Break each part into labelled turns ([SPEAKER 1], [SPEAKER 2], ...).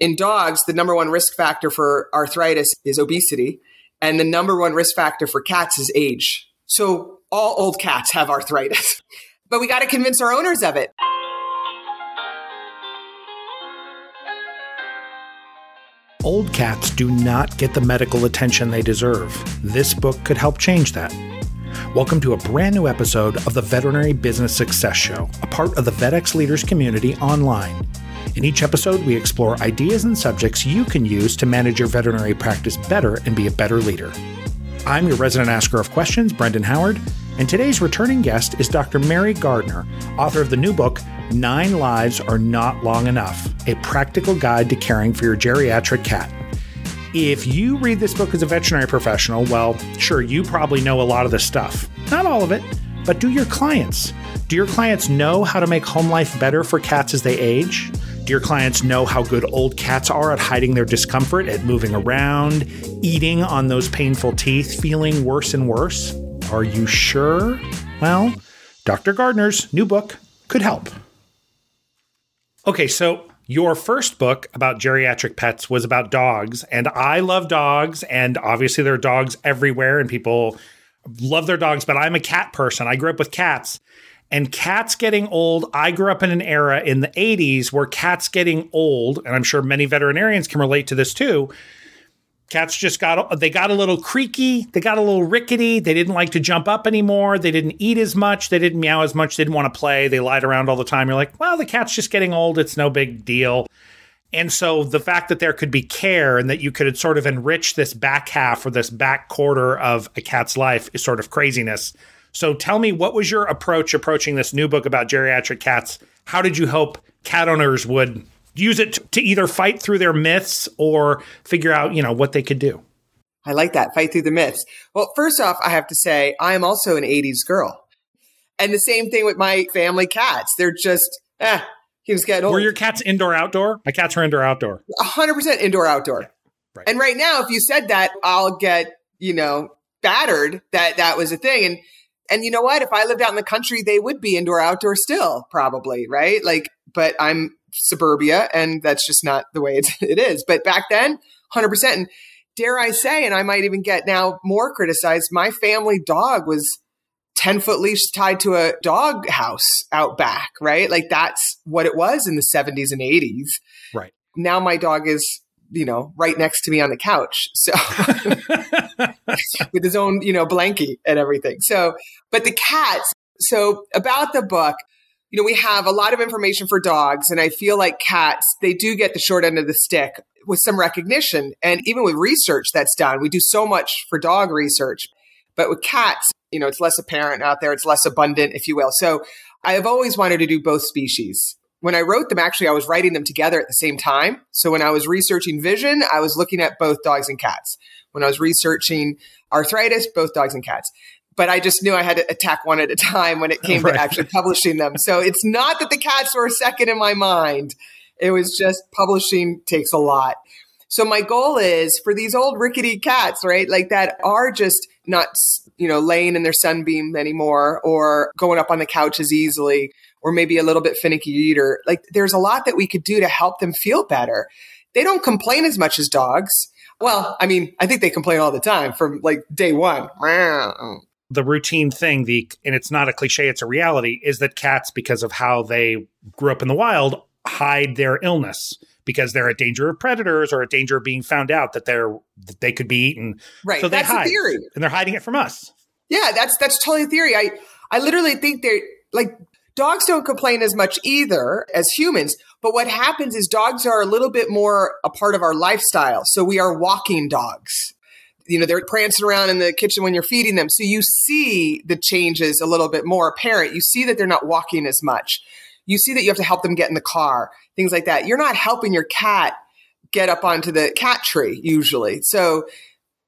[SPEAKER 1] In dogs, the number one risk factor for arthritis is obesity, and the number one risk factor for cats is age. So all old cats have arthritis, but we got to convince our owners of it.
[SPEAKER 2] Old cats do not get the medical attention they deserve. This book could help change that. Welcome to a brand new episode of the Veterinary Business Success Show, a part of the VetX Leaders community online. In each episode, we explore ideas and subjects you can use to manage your veterinary practice better and be a better leader. I'm your resident asker of questions, Brendan Howard, and today's returning guest is Dr. Mary Gardner, author of the new book, Nine Lives Are Not Long Enough A Practical Guide to Caring for Your Geriatric Cat. If you read this book as a veterinary professional, well, sure, you probably know a lot of this stuff. Not all of it, but do your clients? Do your clients know how to make home life better for cats as they age? Your clients know how good old cats are at hiding their discomfort, at moving around, eating on those painful teeth, feeling worse and worse? Are you sure? Well, Dr. Gardner's new book could help. Okay, so your first book about geriatric pets was about dogs, and I love dogs, and obviously there are dogs everywhere, and people love their dogs, but I'm a cat person. I grew up with cats. And cats getting old, I grew up in an era in the 80s where cats getting old, and I'm sure many veterinarians can relate to this too. Cats just got they got a little creaky, they got a little rickety, they didn't like to jump up anymore, they didn't eat as much, they didn't meow as much, they didn't want to play, they lied around all the time. You're like, well, the cat's just getting old, it's no big deal. And so the fact that there could be care and that you could sort of enrich this back half or this back quarter of a cat's life is sort of craziness. So tell me, what was your approach approaching this new book about geriatric cats? How did you hope cat owners would use it to either fight through their myths or figure out, you know, what they could do?
[SPEAKER 1] I like that. Fight through the myths. Well, first off, I have to say I am also an 80s girl. And the same thing with my family cats. They're just, eh, he was getting old.
[SPEAKER 2] Were your cats indoor outdoor? My cats are indoor outdoor.
[SPEAKER 1] 100% indoor outdoor. Right. And right now, if you said that, I'll get, you know, battered that that was a thing. And and you know what? If I lived out in the country, they would be indoor outdoor still, probably, right? Like, but I'm suburbia and that's just not the way it's, it is. But back then, 100%. And dare I say, and I might even get now more criticized, my family dog was 10 foot leash tied to a dog house out back, right? Like that's what it was in the 70s and 80s.
[SPEAKER 2] Right.
[SPEAKER 1] Now my dog is you know, right next to me on the couch. So with his own, you know, blankie and everything. So, but the cats, so about the book, you know, we have a lot of information for dogs and I feel like cats, they do get the short end of the stick with some recognition. And even with research that's done, we do so much for dog research, but with cats, you know, it's less apparent out there. It's less abundant, if you will. So I have always wanted to do both species when I wrote them, actually, I was writing them together at the same time. So when I was researching vision, I was looking at both dogs and cats. When I was researching arthritis, both dogs and cats. But I just knew I had to attack one at a time when it came right. to actually publishing them. So it's not that the cats were second in my mind. It was just publishing takes a lot. So my goal is for these old rickety cats, right? Like that are just not, you know, laying in their sunbeam anymore or going up on the couch as easily or maybe a little bit finicky eater. Like there's a lot that we could do to help them feel better. They don't complain as much as dogs. Well, I mean, I think they complain all the time from like day one.
[SPEAKER 2] The routine thing, the and it's not a cliche, it's a reality, is that cats, because of how they grew up in the wild, hide their illness because they're at danger of predators or at danger of being found out that they're that they could be eaten.
[SPEAKER 1] Right.
[SPEAKER 2] So they
[SPEAKER 1] that's
[SPEAKER 2] hide,
[SPEAKER 1] a theory.
[SPEAKER 2] and they're hiding it from us.
[SPEAKER 1] Yeah, that's that's totally a theory. I I literally think they're like Dogs don't complain as much either as humans. But what happens is dogs are a little bit more a part of our lifestyle. So we are walking dogs. You know, they're prancing around in the kitchen when you're feeding them. So you see the changes a little bit more apparent. You see that they're not walking as much. You see that you have to help them get in the car, things like that. You're not helping your cat get up onto the cat tree usually. So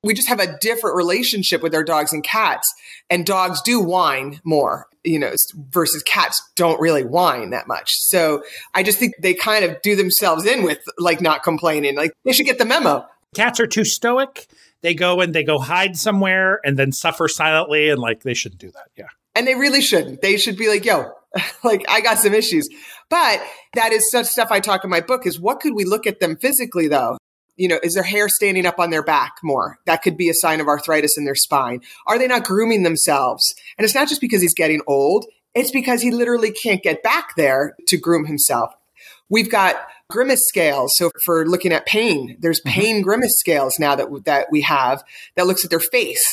[SPEAKER 1] we just have a different relationship with our dogs and cats. And dogs do whine more you know, versus cats don't really whine that much. So I just think they kind of do themselves in with like not complaining. Like they should get the memo.
[SPEAKER 2] Cats are too stoic. They go and they go hide somewhere and then suffer silently and like they shouldn't do that. Yeah.
[SPEAKER 1] And they really shouldn't. They should be like, yo, like I got some issues. But that is such stuff I talk in my book is what could we look at them physically though? You know, is their hair standing up on their back more? That could be a sign of arthritis in their spine. Are they not grooming themselves? And it's not just because he's getting old. It's because he literally can't get back there to groom himself. We've got grimace scales. So for looking at pain, there's mm-hmm. pain grimace scales now that, that we have that looks at their face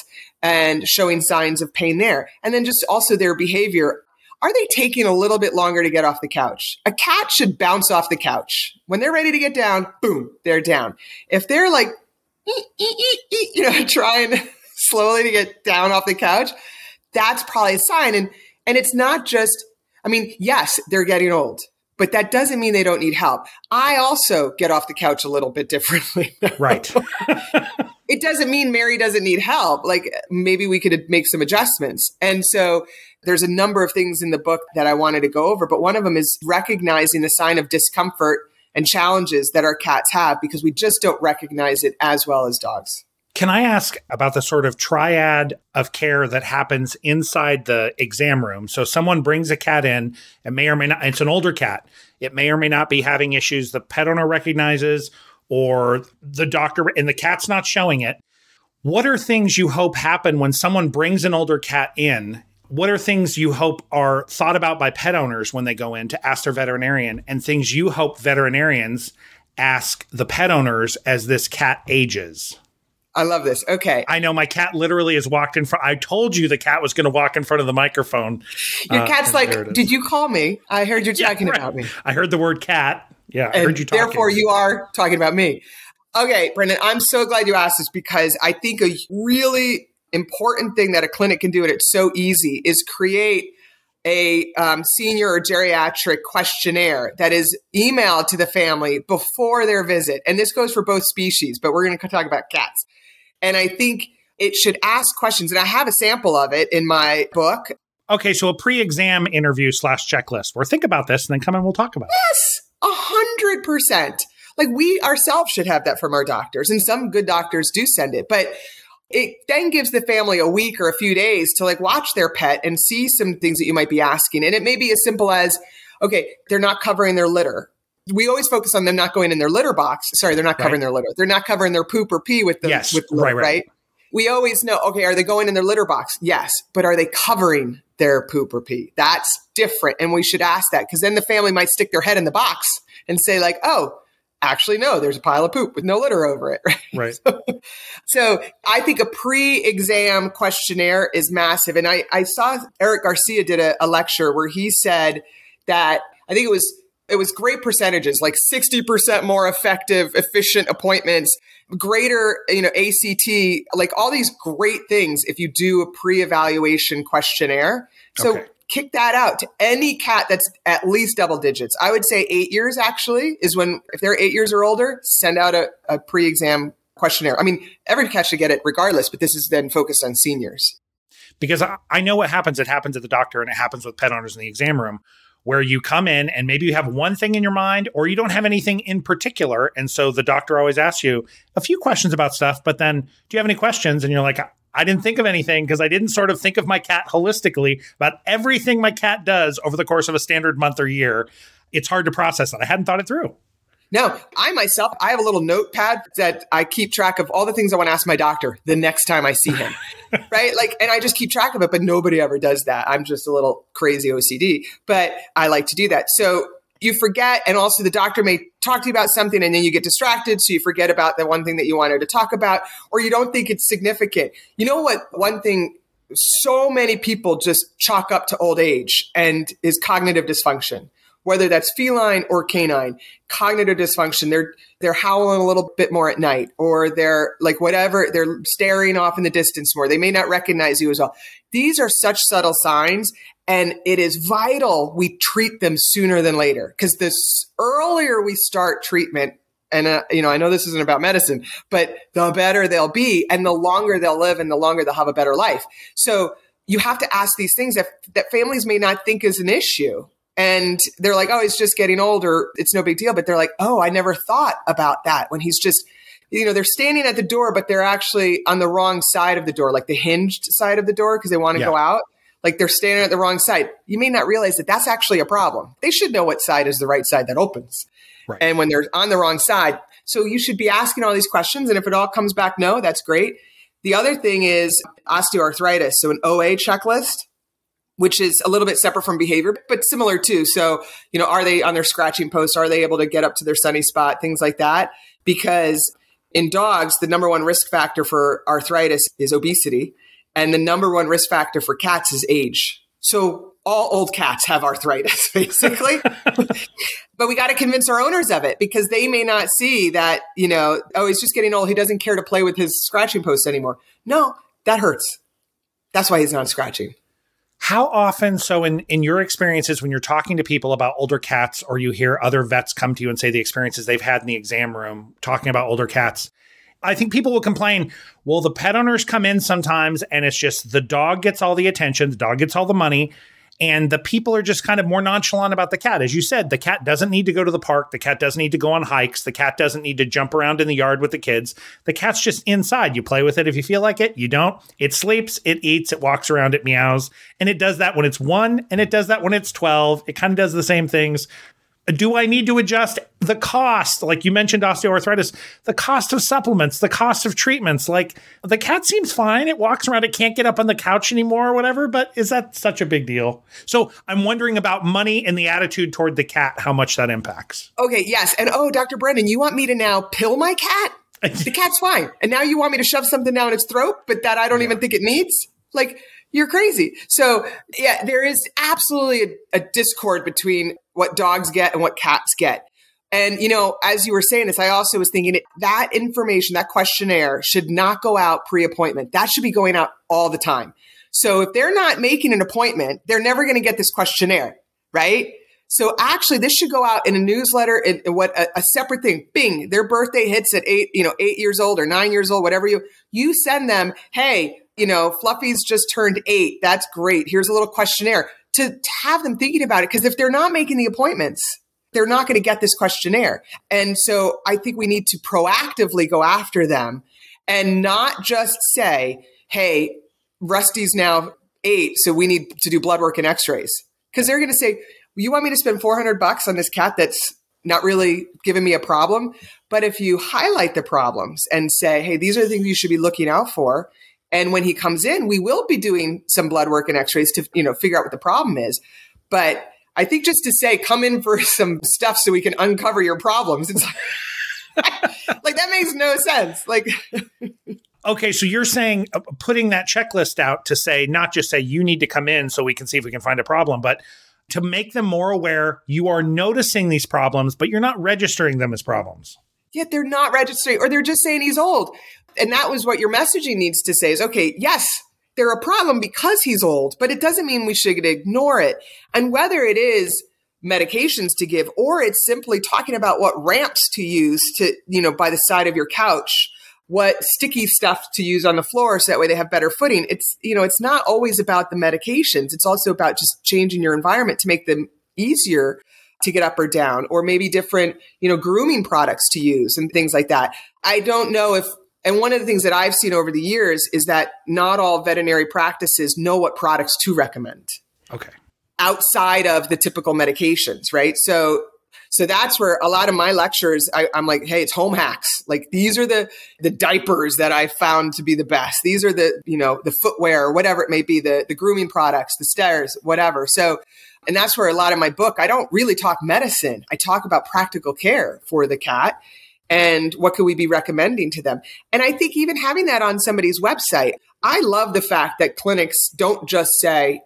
[SPEAKER 1] and showing signs of pain there. And then just also their behavior. Are they taking a little bit longer to get off the couch? A cat should bounce off the couch. When they're ready to get down, boom, they're down. If they're like, you know, trying slowly to get down off the couch, that's probably a sign. And, and it's not just, I mean, yes, they're getting old but that doesn't mean they don't need help. I also get off the couch a little bit differently.
[SPEAKER 2] right.
[SPEAKER 1] It doesn't mean Mary doesn't need help. Like maybe we could make some adjustments. And so there's a number of things in the book that I wanted to go over, but one of them is recognizing the sign of discomfort and challenges that our cats have because we just don't recognize it as well as dogs.
[SPEAKER 2] Can I ask about the sort of triad of care that happens inside the exam room? So someone brings a cat in and may or may not, it's an older cat. It may or may not be having issues the pet owner recognizes or the doctor, and the cat's not showing it. What are things you hope happen when someone brings an older cat in? What are things you hope are thought about by pet owners when they go in to ask their veterinarian, and things you hope veterinarians ask the pet owners as this cat ages?
[SPEAKER 1] I love this. Okay.
[SPEAKER 2] I know my cat literally has walked in front. I told you the cat was going to walk in front of the microphone.
[SPEAKER 1] Your uh, cat's like, "Did you call me? I heard you yeah, talking right. about me."
[SPEAKER 2] I heard the word cat. Yeah,
[SPEAKER 1] I
[SPEAKER 2] heard you talking.
[SPEAKER 1] Therefore, you are talking about me. Okay, Brendan, I'm so glad you asked this because I think a really important thing that a clinic can do, and it's so easy, is create a um, senior or geriatric questionnaire that is emailed to the family before their visit. And this goes for both species, but we're going to talk about cats. And I think it should ask questions. And I have a sample of it in my book.
[SPEAKER 2] Okay, so a pre-exam interview slash checklist. Or think about this and then come and we'll talk about
[SPEAKER 1] it. Yes, a hundred percent. Like we ourselves should have that from our doctors, and some good doctors do send it. But it then gives the family a week or a few days to like watch their pet and see some things that you might be asking. And it may be as simple as, okay, they're not covering their litter we always focus on them not going in their litter box. Sorry, they're not covering right. their litter. They're not covering their poop or pee with the
[SPEAKER 2] yes,
[SPEAKER 1] with
[SPEAKER 2] the litter, right, right.
[SPEAKER 1] right? We always know, okay, are they going in their litter box? Yes. But are they covering their poop or pee? That's different. And we should ask that because then the family might stick their head in the box and say, like, oh, actually, no, there's a pile of poop with no litter over it.
[SPEAKER 2] Right.
[SPEAKER 1] right. So, so I think a pre exam questionnaire is massive. And I, I saw Eric Garcia did a, a lecture where he said that I think it was it was great percentages, like 60% more effective, efficient appointments, greater, you know, ACT, like all these great things if you do a pre-evaluation questionnaire. So okay. Kick that out to any cat that's at least double digits. I would say eight years actually is when, if they're eight years or older, send out a, a pre-exam questionnaire. I mean, every cat should get it regardless, but this is then focused on seniors.
[SPEAKER 2] Because I, I know what happens. It happens at the doctor and it happens with pet owners in the exam room where you come in and maybe you have one thing in your mind or you don't have anything in particular. And so the doctor always asks you a few questions about stuff, but then do you have any questions? And you're like, I didn't think of anything because I didn't sort of think of my cat holistically about everything my cat does over the course of a standard month or year. It's hard to process that. I hadn't thought it through.
[SPEAKER 1] No, I myself, I have a little notepad that I keep track of all the things I want to ask my doctor the next time I see him. right? Like, and I just keep track of it, but nobody ever does that. I'm just a little crazy OCD, but I like to do that. So you forget, and also the doctor may talk to you about something and then you get distracted. So you forget about the one thing that you wanted to talk about, or you don't think it's significant. You know what? One thing so many people just chalk up to old age and is cognitive dysfunction whether that's feline or canine, cognitive dysfunction. They're they're howling a little bit more at night, or they're like whatever, they're staring off in the distance more. They may not recognize you as well. These are such subtle signs, and it is vital we treat them sooner than later because the earlier we start treatment, and uh, you know, I know this isn't about medicine, but the better they'll be, and the longer they'll live, and the longer they'll have a better life. So you have to ask these things that, that families may not think is an issue and they're like, oh, he's just getting older. It's no big deal. But they're like, oh, I never thought about that when he's just, you know, they're standing at the door, but they're actually on the wrong side of the door, like the hinged side of the door because they want to yeah. go out. Like they're standing at the wrong side, you may not realize that that's actually a problem. They should know what side is the right side that opens. Right. And when they're on the wrong side, so you should be asking all these questions. And if it all comes back no, that's great. The other thing is osteoarthritis. So an OA checklist, which is a little bit separate from behavior, but similar too. So, you know, are they on their scratching post? Are they able to get up to their sunny spot? Things like that. Because in dogs, the number one risk factor for arthritis is obesity. And the number one risk factor for cats is age. So all old cats have arthritis, basically. but we got to convince our owners of it because they may not see that, you know, oh, he's just getting old. He doesn't care to play with his scratching post anymore. No, that hurts. That's why he's not scratching.
[SPEAKER 2] How often, so in, in your experiences, when you're talking to people about older cats, or you hear other vets come to you and say the experiences they've had in the exam room talking about older cats, I think people will complain, well, the pet owners come in sometimes and it's just the dog gets all the attention, the dog gets all the money, and the people are just kind of more nonchalant about the cat. As you said, the cat doesn't need to go to the park, the cat doesn't need to go on hikes, the cat doesn't need to jump around in the yard with the kids. The cat's just inside. You play with it if you feel like it, you don't. It sleeps, it eats, it walks around, it meows, and it does that when it's 1 and it does that when it's 12. It kind of does the same things do I need to adjust the cost? Like you mentioned osteoarthritis, the cost of supplements, the cost of treatments. Like the cat seems fine. It walks around. It can't get up on the couch anymore or whatever, but is that such a big deal? So I'm wondering about money and the attitude toward the cat, how much that impacts.
[SPEAKER 1] Okay. Yes. And oh, Dr. Brendan, you want me to now pill my cat? the cat's fine. And now you want me to shove something down its throat, but that I don't yeah. even think it needs? Like, you're crazy. So yeah, there is absolutely a, a, discord between what dogs get and what cats get. And you know, as you were saying this, I also was thinking that information, that questionnaire should not go out pre-appointment. That should be going out all the time. So if they're not making an appointment, they're never going to get this questionnaire, right? So actually, this should go out in a newsletter in what a, a, separate thing. Bing, their birthday hits at eight, you know, eight years old or nine years old, whatever you you send them. Hey, you know, Fluffy's just turned eight. That's great. Here's a little questionnaire to, to have them thinking about it. Because if they're not making the appointments, they're not going to get this questionnaire. And so I think we need to proactively go after them and not just say, hey, Rusty's now eight, so we need to do blood work and x rays. Because they're going to say, you want me to spend 400 bucks on this cat that's not really giving me a problem? But if you highlight the problems and say, hey, these are the things you should be looking out for, and when he comes in, we will be doing some blood work and x-rays to, you know, figure out what the problem is. But I think just to say, come in for some stuff so we can uncover your problems. It's like, like that makes no sense. Like,
[SPEAKER 2] okay, so you're saying uh, putting that checklist out to say, not just say you need to come in so we can see if we can find a problem, but to make them more aware you are noticing these problems, but you're not registering them as problems.
[SPEAKER 1] Yet they're not registering, or they're just saying he's old. And that was what your messaging needs to say is okay, yes, they're a problem because he's old, but it doesn't mean we should ignore it. And whether it is medications to give or it's simply talking about what ramps to use to, you know, by the side of your couch, what sticky stuff to use on the floor so that way they have better footing. It's, you know, it's not always about the medications. It's also about just changing your environment to make them easier to get up or down or maybe different, you know, grooming products to use and things like that. I don't know if and one of the things that I've seen over the years is that not all veterinary practices know what products to recommend.
[SPEAKER 2] Okay.
[SPEAKER 1] Outside of the typical medications, right? So so that's where a lot of my lectures, I, am like, hey, it's home hacks. Like these are the the diapers that I found to be the best. These are the you know the footwear or whatever it may be, the the grooming products, the stairs, whatever. So, and that's where a lot of my book. I don't really talk medicine. I talk about practical care for the cat and what could we be recommending to them? And I think even having that on somebody's website, I love the fact that clinics don't just say,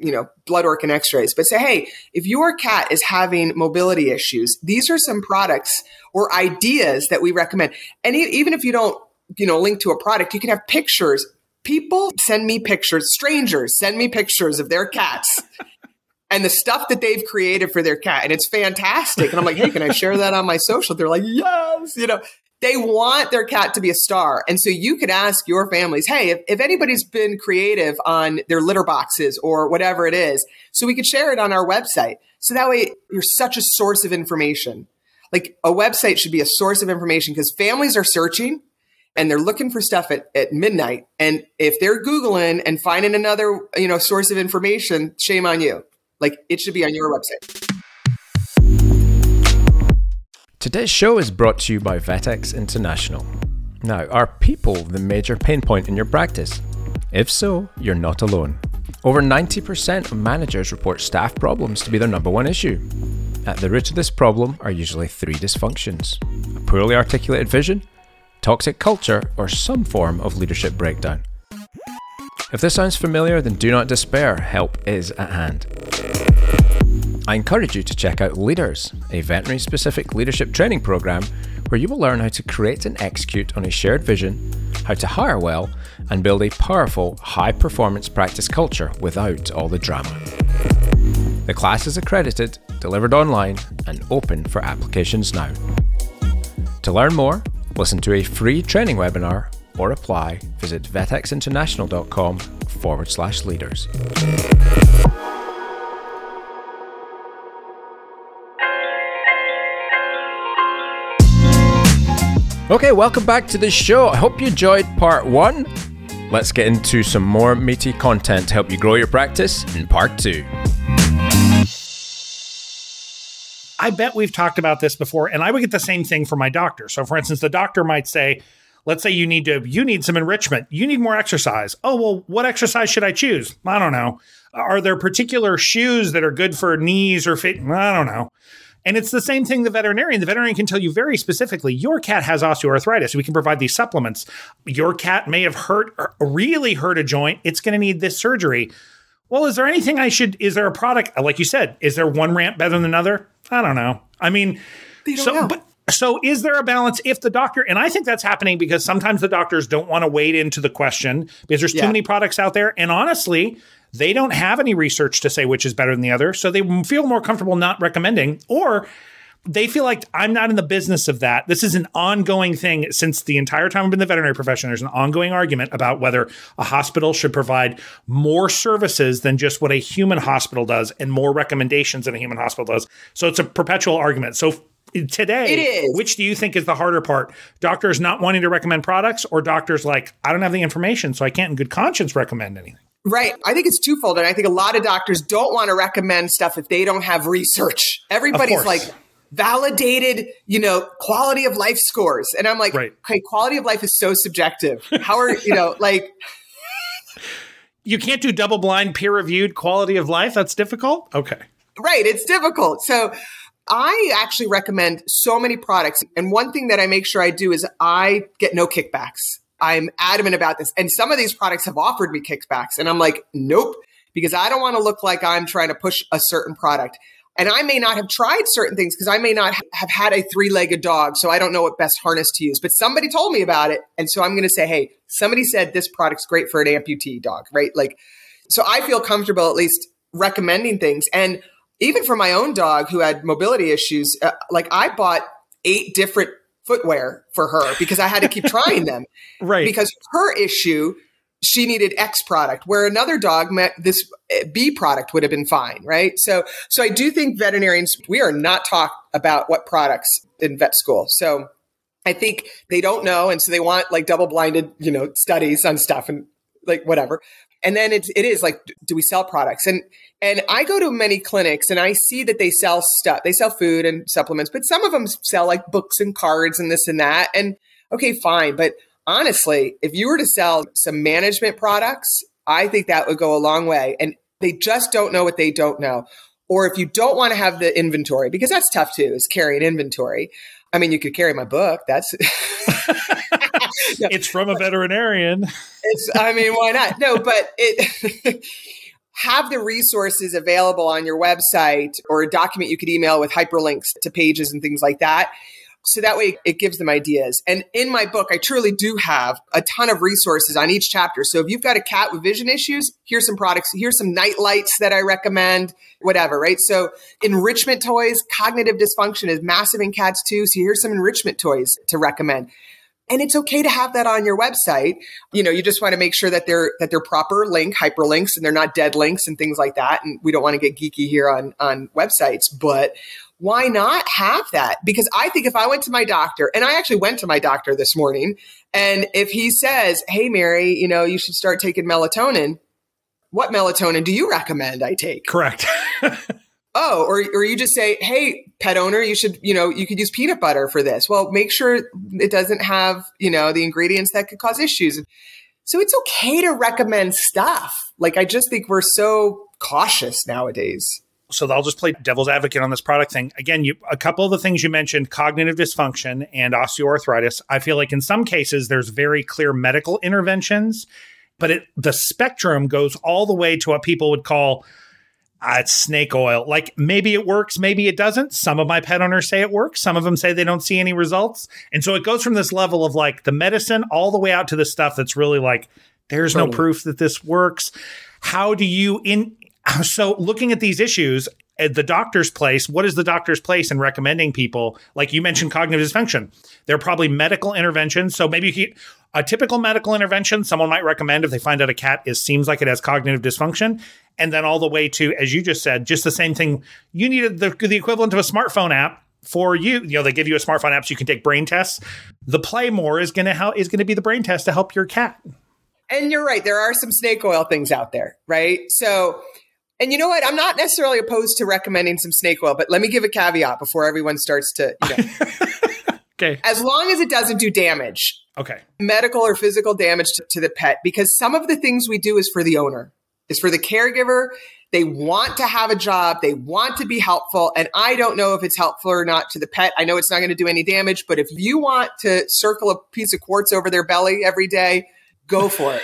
[SPEAKER 1] you know, blood work and x-rays, but say, hey, if your cat is having mobility issues, these are some products or ideas that we recommend. And even if you don't, you know, link to a product, you can have pictures. People send me pictures, strangers send me pictures of their cats and the stuff that they've created for their cat. And it's fantastic. And I'm like, hey, can I share that on my social? They're like, yes. You know, they want their cat to be a star. And so you could ask your families, hey, if, if anybody's been creative on their litter boxes or whatever it is, so we could share it on our website. So that way you're such a source of information. Like a website should be a source of information because families are searching and they're looking for stuff at, at midnight. And if they're Googling and finding another, you know, source of information, shame on you. Like it should be on your website.
[SPEAKER 3] Today's show is brought to you by VetX International. Now, are people the major pain point in your practice? If so, you're not alone. Over 90% of managers report staff problems to be their number one issue. At the root of this problem are usually three dysfunctions a poorly articulated vision, toxic culture, or some form of leadership breakdown. If this sounds familiar, then do not despair, help is at hand. I encourage you to check out Leaders, a veterinary specific leadership training program where you will learn how to create and execute on a shared vision, how to hire well, and build a powerful, high performance practice culture without all the drama. The class is accredited, delivered online, and open for applications now. To learn more, listen to a free training webinar or apply, visit vetxinternational.com forward slash leaders. Okay, welcome back to the show. I hope you enjoyed part one. Let's get into some more meaty content to help you grow your practice in part two.
[SPEAKER 2] I bet we've talked about this before, and I would get the same thing from my doctor. So, for instance, the doctor might say, let's say you need to you need some enrichment you need more exercise oh well what exercise should i choose i don't know are there particular shoes that are good for knees or feet i don't know and it's the same thing the veterinarian. The veterinarian can tell you very specifically your cat has osteoarthritis. We can provide these supplements. Your cat may have hurt, really hurt a joint. It's going to need this surgery. Well, is there anything I should, is there a product, like you said, is there one ramp better than another? I don't know. I mean, so, know. but so is there a balance if the doctor and i think that's happening because sometimes the doctors don't want to wade into the question because there's too many products out there and honestly they don't have any research to say which is better than the other. So they feel more comfortable not recommending, or they feel like I'm not in the business of that. This is an ongoing thing since the entire time I've been in the veterinary profession. There's an ongoing argument about whether a hospital should provide more services than just what a human hospital does and more recommendations than a human hospital does. So it's a perpetual argument. So today, which do you think is the harder part? Doctors not wanting to recommend products or doctors like, I don't have the information, so I can't in good conscience recommend anything?
[SPEAKER 1] Right. I think it's twofold. And I think a lot of doctors don't want to recommend stuff if they don't have research. Everybody's like, validated, you know, quality of life scores. And I'm like, right. okay, quality of life is so subjective. How are, you know, like
[SPEAKER 2] you can't do double blind peer reviewed quality of life. That's difficult. Okay.
[SPEAKER 1] Right. It's difficult. So I actually recommend so many products. And one thing that I make sure I do is I get no kickbacks. I'm adamant about this. And some of these products have offered me kickbacks. And I'm like, nope, because I don't want to look like I'm trying to push a certain product. And I may not have tried certain things because I may not have had a three legged dog. So I don't know what best harness to use. But somebody told me about it. And so I'm going to say, hey, somebody said this product's great for an amputee dog, right? Like, so I feel comfortable at least recommending things. And even for my own dog who had mobility issues, uh, like I bought eight different footwear for her because I had to keep trying them.
[SPEAKER 2] Right.
[SPEAKER 1] Because her issue, she needed X product, where another dog met this eh, B product would have been fine, right? So, so I do think veterinarians we are not taught about what products in vet school. So, I think they don't know, and so they want like double blinded, you know, studies on stuff and like whatever. And then it, it is like, do we sell products? And and I go to many clinics and I see that they sell stuff. They sell food and supplements, but some of them sell like books and cards and this and that. And okay, fine. But honestly, if you were to sell some management products, I think that would go a long way. And they just don't know what they don't know. Or if you don't want to have the inventory, because that's tough too, is carrying inventory. I mean, you could carry my book. That's
[SPEAKER 2] no. it's from a veterinarian.
[SPEAKER 1] It's, I mean, why not? No, but it have the resources available on your website or a document you could email with hyperlinks to pages and things like that. So that way it gives them ideas. And in my book, I truly do have a ton of resources on each chapter. So if you've got a cat with vision issues, here's some products, here's some night lights that I recommend, whatever, right? So enrichment toys, cognitive dysfunction is massive in cats too. So here's some enrichment toys to recommend. And it's okay to have that on your website. You know, you just want to make sure that they're that they're proper link hyperlinks and they're not dead links and things like that. And we don't want to get geeky here on on websites, but why not have that? Because I think if I went to my doctor, and I actually went to my doctor this morning, and if he says, Hey, Mary, you know, you should start taking melatonin, what melatonin do you recommend I take?
[SPEAKER 2] Correct.
[SPEAKER 1] oh, or, or you just say, Hey, pet owner, you should, you know, you could use peanut butter for this. Well, make sure it doesn't have, you know, the ingredients that could cause issues. So it's okay to recommend stuff. Like, I just think we're so cautious nowadays
[SPEAKER 2] so I'll just play devil's advocate on this product thing. Again, you a couple of the things you mentioned, cognitive dysfunction and osteoarthritis. I feel like in some cases there's very clear medical interventions, but it, the spectrum goes all the way to what people would call uh, it's snake oil. Like maybe it works, maybe it doesn't. Some of my pet owners say it works. Some of them say they don't see any results. And so it goes from this level of like the medicine all the way out to the stuff that's really like there's totally. no proof that this works. How do you in so looking at these issues at the doctor's place, what is the doctor's place in recommending people? Like you mentioned, cognitive dysfunction. There are probably medical interventions. So maybe a typical medical intervention someone might recommend if they find out a cat is seems like it has cognitive dysfunction, and then all the way to, as you just said, just the same thing. You needed the, the equivalent of a smartphone app for you. You know, they give you a smartphone app so you can take brain tests. The Play More is going to help is going to be the brain test to help your cat.
[SPEAKER 1] And you're right. There are some snake oil things out there, right? So and you know what? I'm not necessarily opposed to recommending some snake oil, but let me give a caveat before everyone starts to. You
[SPEAKER 2] know. okay.
[SPEAKER 1] As long as it doesn't do damage.
[SPEAKER 2] Okay.
[SPEAKER 1] Medical or physical damage to, to the pet, because some of the things we do is for the owner, is for the caregiver. They want to have a job. They want to be helpful. And I don't know if it's helpful or not to the pet. I know it's not going to do any damage, but if you want to circle a piece of quartz over their belly every day, go for it.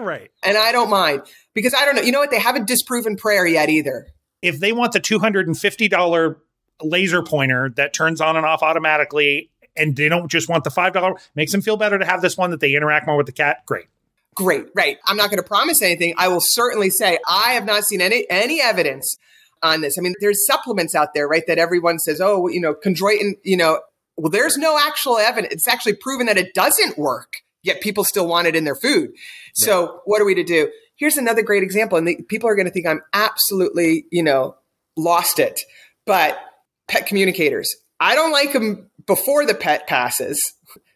[SPEAKER 2] Right.
[SPEAKER 1] And I don't mind because I don't know. You know what? They haven't disproven prayer yet either.
[SPEAKER 2] If they want the $250 laser pointer that turns on and off automatically and they don't just want the $5, makes them feel better to have this one that they interact more with the cat, great.
[SPEAKER 1] Great, right. I'm not going to promise anything. I will certainly say I have not seen any any evidence on this. I mean, there's supplements out there, right, that everyone says, oh, you know, chondroitin, you know, well, there's no actual evidence. It's actually proven that it doesn't work yet people still want it in their food. So yeah. what are we to do? Here's another great example. And the, people are going to think I'm absolutely, you know, lost it. But pet communicators, I don't like them before the pet passes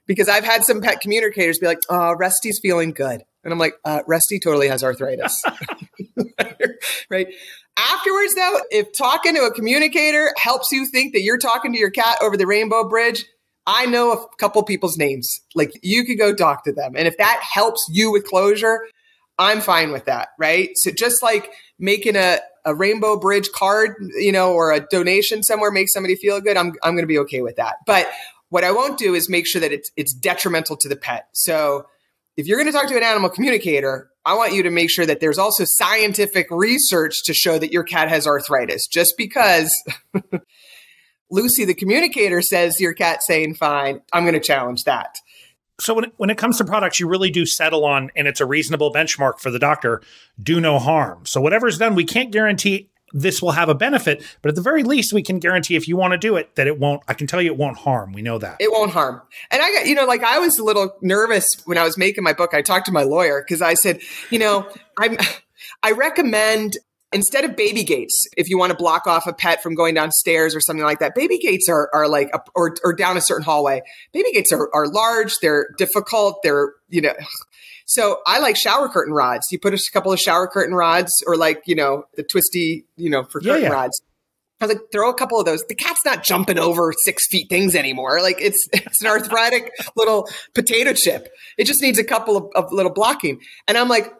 [SPEAKER 1] because I've had some pet communicators be like, oh, Rusty's feeling good. And I'm like, uh, Rusty totally has arthritis. right. Afterwards, though, if talking to a communicator helps you think that you're talking to your cat over the rainbow bridge, I know a couple people's names. Like you could go talk to them. And if that helps you with closure, I'm fine with that. Right. So just like making a, a rainbow bridge card, you know, or a donation somewhere makes somebody feel good, I'm, I'm going to be okay with that. But what I won't do is make sure that it's, it's detrimental to the pet. So if you're going to talk to an animal communicator, I want you to make sure that there's also scientific research to show that your cat has arthritis. Just because Lucy, the communicator, says your cat's saying fine, I'm going to challenge that.
[SPEAKER 2] So when it, when it comes to products, you really do settle on, and it's a reasonable benchmark for the doctor, do no harm. So whatever's done, we can't guarantee this will have a benefit, but at the very least, we can guarantee if you want to do it that it won't. I can tell you it won't harm. We know that
[SPEAKER 1] it won't harm. And I got you know, like I was a little nervous when I was making my book. I talked to my lawyer because I said, you know, I'm. I recommend instead of baby gates, if you want to block off a pet from going downstairs or something like that, baby gates are, are like, a, or, or down a certain hallway. Baby gates are, are large. They're difficult. They're, you know, so I like shower curtain rods. You put a couple of shower curtain rods or like, you know, the twisty, you know, for curtain yeah, yeah. rods. I was like, throw a couple of those. The cat's not jumping over six feet things anymore. Like it's it's an arthritic little potato chip. It just needs a couple of, of little blocking. And I'm like,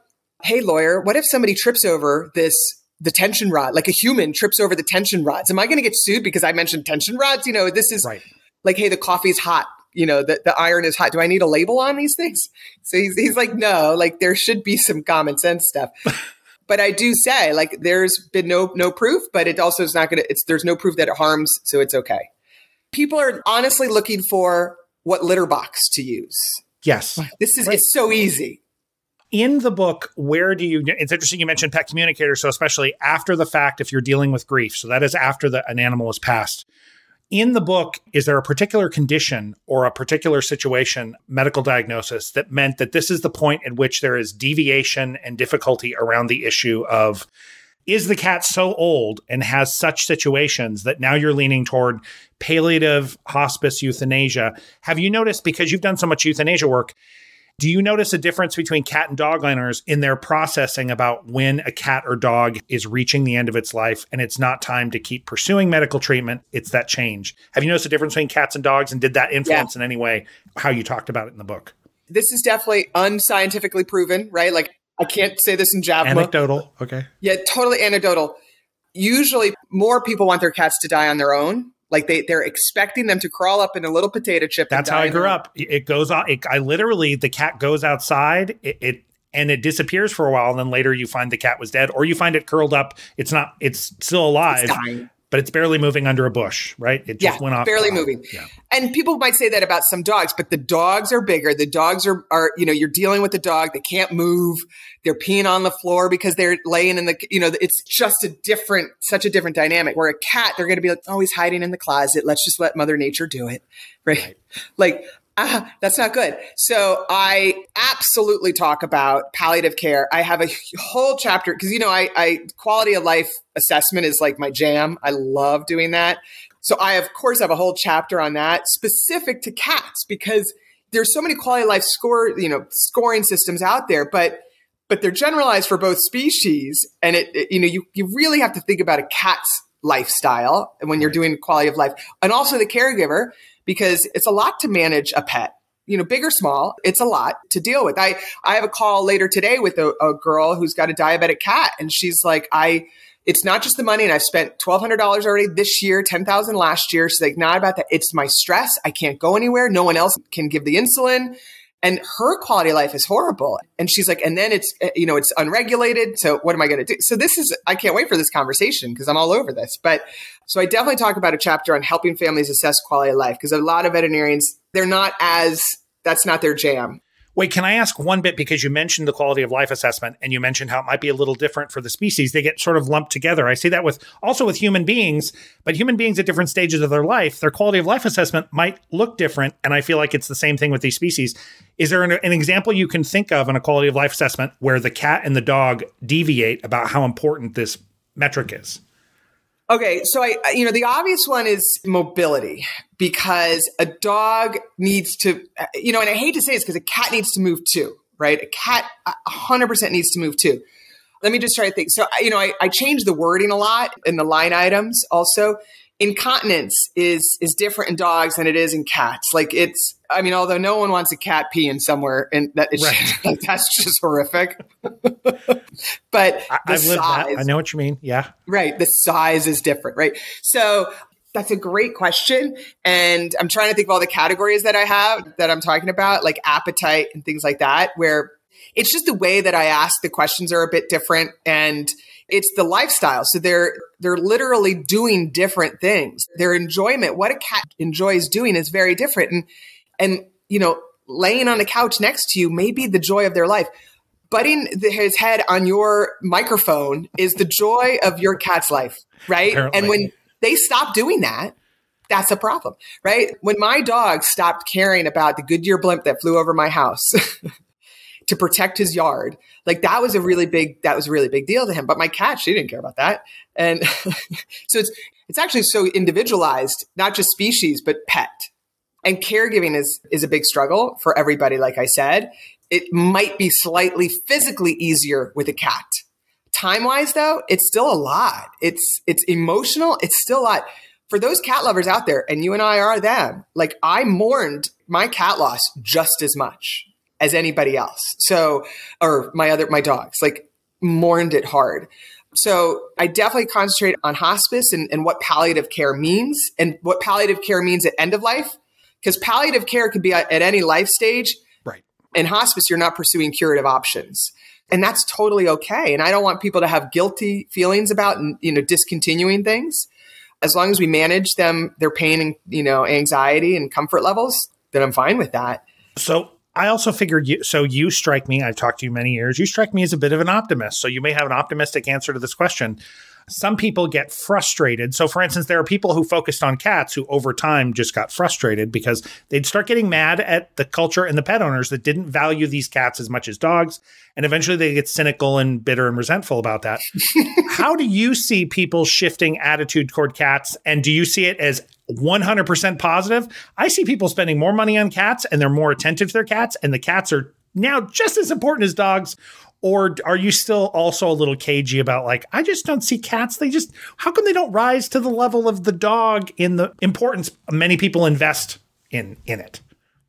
[SPEAKER 1] hey lawyer, what if somebody trips over this the tension rod, like a human trips over the tension rods. Am I going to get sued because I mentioned tension rods? You know, this is right. like, hey, the coffee's hot. You know, the, the iron is hot. Do I need a label on these things? So he's, he's like, no, like there should be some common sense stuff. but I do say, like, there's been no no proof, but it also is not going to. It's there's no proof that it harms, so it's okay. People are honestly looking for what litter box to use.
[SPEAKER 2] Yes,
[SPEAKER 1] this is right. it's so easy
[SPEAKER 2] in the book, where do you? It's interesting you mentioned pet communicators. So especially after the fact, if you're dealing with grief, so that is after the, an animal is passed. In the book, is there a particular condition or a particular situation, medical diagnosis, that meant that this is the point at which there is deviation and difficulty around the issue of is the cat so old and has such situations that now you're leaning toward palliative hospice euthanasia? Have you noticed because you've done so much euthanasia work? Do you notice a difference between cat and dog owners in their processing about when a cat or dog is reaching the end of its life and it's not time to keep pursuing medical treatment? It's that change. Have you noticed a difference between cats and dogs and did that influence yeah. in any way how you talked about it in the book?
[SPEAKER 1] This is definitely unscientifically proven, right? Like I can't say this in JAVMA.
[SPEAKER 2] Anecdotal. Okay.
[SPEAKER 1] Yeah, totally anecdotal. Usually more people want their cats to die on their own. Like they, they're expecting them to crawl up in a little potato chip.
[SPEAKER 2] That's how I grew up. It goes on. It, I literally, the cat goes outside. It, it and it disappears for a while and then later you find the cat was dead or you find it curled up it's not it's still alive it's but it's barely moving under a bush, right? It just
[SPEAKER 1] yeah,
[SPEAKER 2] went off.
[SPEAKER 1] It's barely moving. Yeah. And people might say that about some dogs, but the dogs are bigger. The dogs are, are, you know, you're dealing with the dog. They can't move. They're peeing on the floor because they're laying in the, you know, it's just a different, such a different dynamic. Where a cat, they're going to be like, oh, he's hiding in the closet. Let's just let Mother Nature do it. Right. right. Like ah, that's not good. So I absolutely talk about palliative care. I have a whole chapter because you know I, I quality of life assessment is like my jam. I love doing that. So I of course have a whole chapter on that specific to cats because there's so many quality of life score you know scoring systems out there, but but they're generalized for both species, and it, it you know you you really have to think about a cat's lifestyle when you're doing quality of life and also the caregiver because it's a lot to manage a pet you know, big or small, it's a lot to deal with. I, I have a call later today with a, a, girl who's got a diabetic cat and she's like, I, it's not just the money and I've spent $1,200 already this year, 10,000 last year. She's like, not about that. It's my stress. I can't go anywhere. No one else can give the insulin and her quality of life is horrible. And she's like, and then it's, you know, it's unregulated. So what am I going to do? So this is, I can't wait for this conversation because I'm all over this. But so I definitely talk about a chapter on helping families assess quality of life because a lot of veterinarians, they're not as, that's not their jam.
[SPEAKER 2] Wait, can I ask one bit because you mentioned the quality of life assessment and you mentioned how it might be a little different for the species. They get sort of lumped together. I see that with also with human beings, but human beings at different stages of their life, their quality of life assessment might look different. And I feel like it's the same thing with these species. Is there an, an example you can think of in a quality of life assessment where the cat and the dog deviate about how important this metric is?
[SPEAKER 1] Okay, so I, you know, the obvious one is mobility because a dog needs to, you know, and I hate to say this because a cat needs to move too, right? A cat 100% needs to move too. Let me just try to think. So, you know, I, I changed the wording a lot in the line items also incontinence is is different in dogs than it is in cats. Like it's, I mean, although no one wants a cat peeing somewhere, and that is right. that's just horrific. but
[SPEAKER 2] I, have lived that. I know what you mean. Yeah,
[SPEAKER 1] right. The size is different, right? So that's a great question. And I'm trying to think of all the categories that I have that I'm talking about, like appetite and things like that, where it's just the way that I ask the questions are a bit different. And it's the lifestyle. So they're they're literally doing different things. Their enjoyment, what a cat enjoys doing is very different. And and you know, laying on the couch next to you may be the joy of their life. Butting the, his head on your microphone is the joy of your cat's life, right? Apparently. And when they stop doing that, that's a problem, right? When my dog stopped caring about the Goodyear blimp that flew over my house to protect his yard. Like that was a really big that was a really big deal to him. But my cat, she didn't care about that. And so it's it's actually so individualized, not just species, but pet. And caregiving is is a big struggle for everybody, like I said. It might be slightly physically easier with a cat. Time wise though, it's still a lot. It's it's emotional, it's still a lot. For those cat lovers out there, and you and I are them, like I mourned my cat loss just as much as anybody else. So, or my other, my dogs, like mourned it hard. So I definitely concentrate on hospice and, and what palliative care means and what palliative care means at end of life. Because palliative care can be at, at any life stage.
[SPEAKER 2] Right.
[SPEAKER 1] In hospice, you're not pursuing curative options. And that's totally okay. And I don't want people to have guilty feelings about, you know, discontinuing things. As long as we manage them, their pain and, you know, anxiety and comfort levels, then I'm fine with that.
[SPEAKER 2] So I also figured you, so you strike me, I've talked to you many years, you strike me as a bit of an optimist. So you may have an optimistic answer to this question. some people get frustrated. So, for instance, there are people who focused on cats who over time just got frustrated because they'd start getting mad at the culture and the pet owners that didn't value these cats as much as dogs. And eventually they get cynical and bitter and resentful about that. How do you see people shifting attitude toward cats? And do you see it as 100% positive? I see people spending more money on cats and they're more attentive to their cats, and the cats are now just as important as dogs. Or are you still also a little cagey about like i just don't see cats. They just how come they don't rise to the level of the dog in the importance many people invest in in it?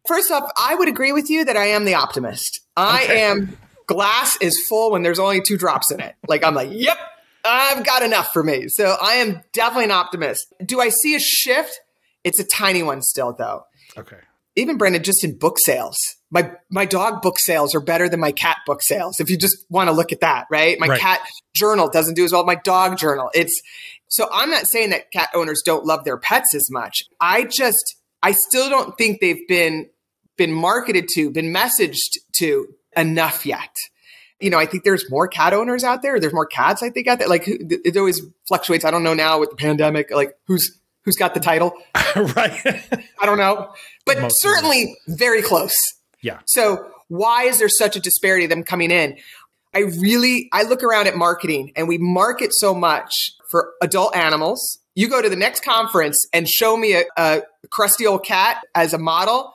[SPEAKER 1] First off i would agree with you that i am the optimist. I okay. am glass is full when there's only two drops in it. Like i'm like yep i've got enough for me so i am definitely an optimist do i see a shift it's a tiny one still though
[SPEAKER 2] okay
[SPEAKER 1] even Brendan, just in book sales, my my dog book sales are better than my cat book sales. If you just want to look at that, right? My right. cat journal doesn't do as well. My dog journal. It's so I'm not saying that cat owners don't love their pets as much. I just I still don't think they've been been marketed to, been messaged to enough yet. You know, I think there's more cat owners out there. There's more cats, I think, out there. Like it always fluctuates. I don't know now with the pandemic, like who's who's got the title.
[SPEAKER 2] right.
[SPEAKER 1] I don't know. But Most certainly very close.
[SPEAKER 2] Yeah.
[SPEAKER 1] So why is there such a disparity of them coming in? I really I look around at marketing and we market so much for adult animals. You go to the next conference and show me a, a crusty old cat as a model,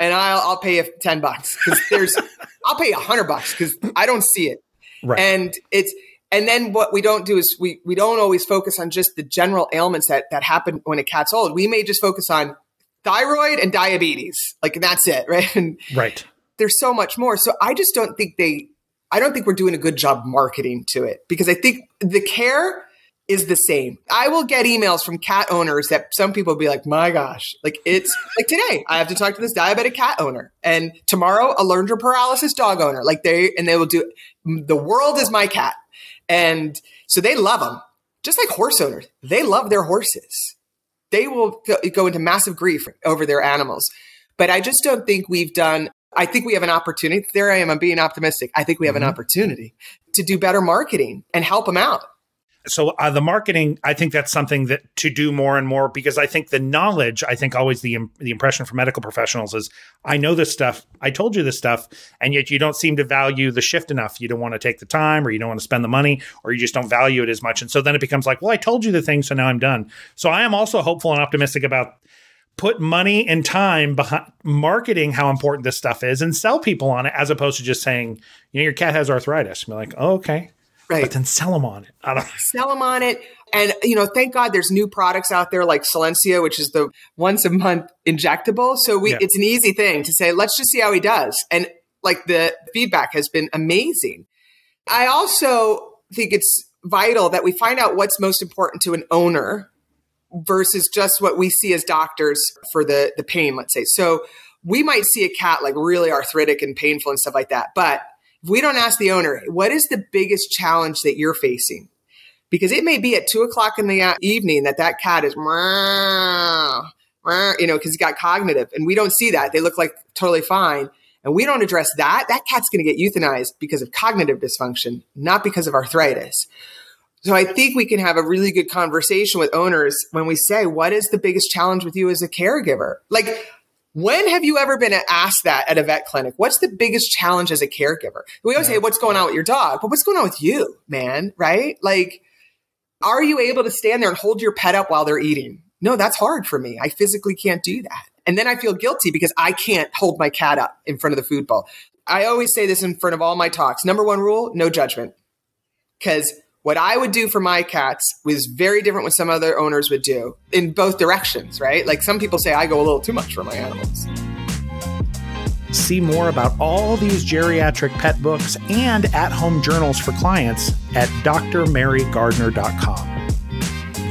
[SPEAKER 1] and I'll, I'll pay you ten bucks because there's I'll pay you a hundred bucks because I don't see it.
[SPEAKER 2] Right.
[SPEAKER 1] And it's and then what we don't do is we, we don't always focus on just the general ailments that, that happen when a cat's old. We may just focus on thyroid and diabetes. Like that's it, right? And
[SPEAKER 2] right.
[SPEAKER 1] There's so much more. So I just don't think they I don't think we're doing a good job marketing to it because I think the care is the same. I will get emails from cat owners that some people will be like, my gosh, like it's like today, I have to talk to this diabetic cat owner and tomorrow a laryngeal paralysis dog owner. Like they, and they will do, the world is my cat. And so they love them, just like horse owners. They love their horses. They will go into massive grief over their animals. But I just don't think we've done, I think we have an opportunity. There I am, I'm being optimistic. I think we have mm-hmm. an opportunity to do better marketing and help them out
[SPEAKER 2] so uh, the marketing i think that's something that to do more and more because i think the knowledge i think always the the impression for medical professionals is i know this stuff. I told you this stuff and yet you don't seem to value the shift enough. You don't want to take the time or you don't want to spend the money or you just don't value it as much. And so then it becomes like well i told you the thing so now i'm done. So i am also hopeful and optimistic about put money and time behind marketing how important this stuff is and sell people on it as opposed to just saying you know your cat has arthritis. And be like oh, okay
[SPEAKER 1] Right.
[SPEAKER 2] But then sell them on it. I don't
[SPEAKER 1] sell them on it. And, you know, thank God there's new products out there like Solensia, which is the once a month injectable. So we, yeah. it's an easy thing to say, let's just see how he does. And like the feedback has been amazing. I also think it's vital that we find out what's most important to an owner versus just what we see as doctors for the, the pain, let's say. So we might see a cat like really arthritic and painful and stuff like that. But if we don't ask the owner, what is the biggest challenge that you're facing? Because it may be at two o'clock in the evening that that cat is, you know, because he's got cognitive and we don't see that. They look like totally fine. And we don't address that, that cat's going to get euthanized because of cognitive dysfunction, not because of arthritis. So I think we can have a really good conversation with owners when we say, what is the biggest challenge with you as a caregiver? Like, when have you ever been asked that at a vet clinic? What's the biggest challenge as a caregiver? We always yeah. say, what's going on with your dog? But what's going on with you, man? Right? Like, are you able to stand there and hold your pet up while they're eating? No, that's hard for me. I physically can't do that. And then I feel guilty because I can't hold my cat up in front of the food bowl. I always say this in front of all my talks. Number one rule, no judgment. Because what I would do for my cats was very different what some other owners would do in both directions, right? Like some people say I go a little too much for my animals.
[SPEAKER 2] See more about all these geriatric pet books and at home journals for clients at drmarygardner.com.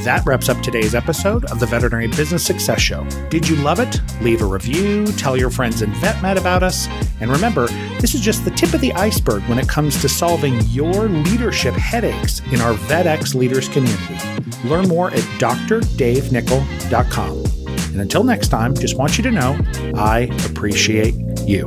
[SPEAKER 2] That wraps up today's episode of the Veterinary Business Success Show. Did you love it? Leave a review, tell your friends in VetMed about us, and remember, this is just the tip of the iceberg when it comes to solving your leadership headaches in our VetX Leaders community. Learn more at drdavenickel.com. And until next time, just want you to know I appreciate you.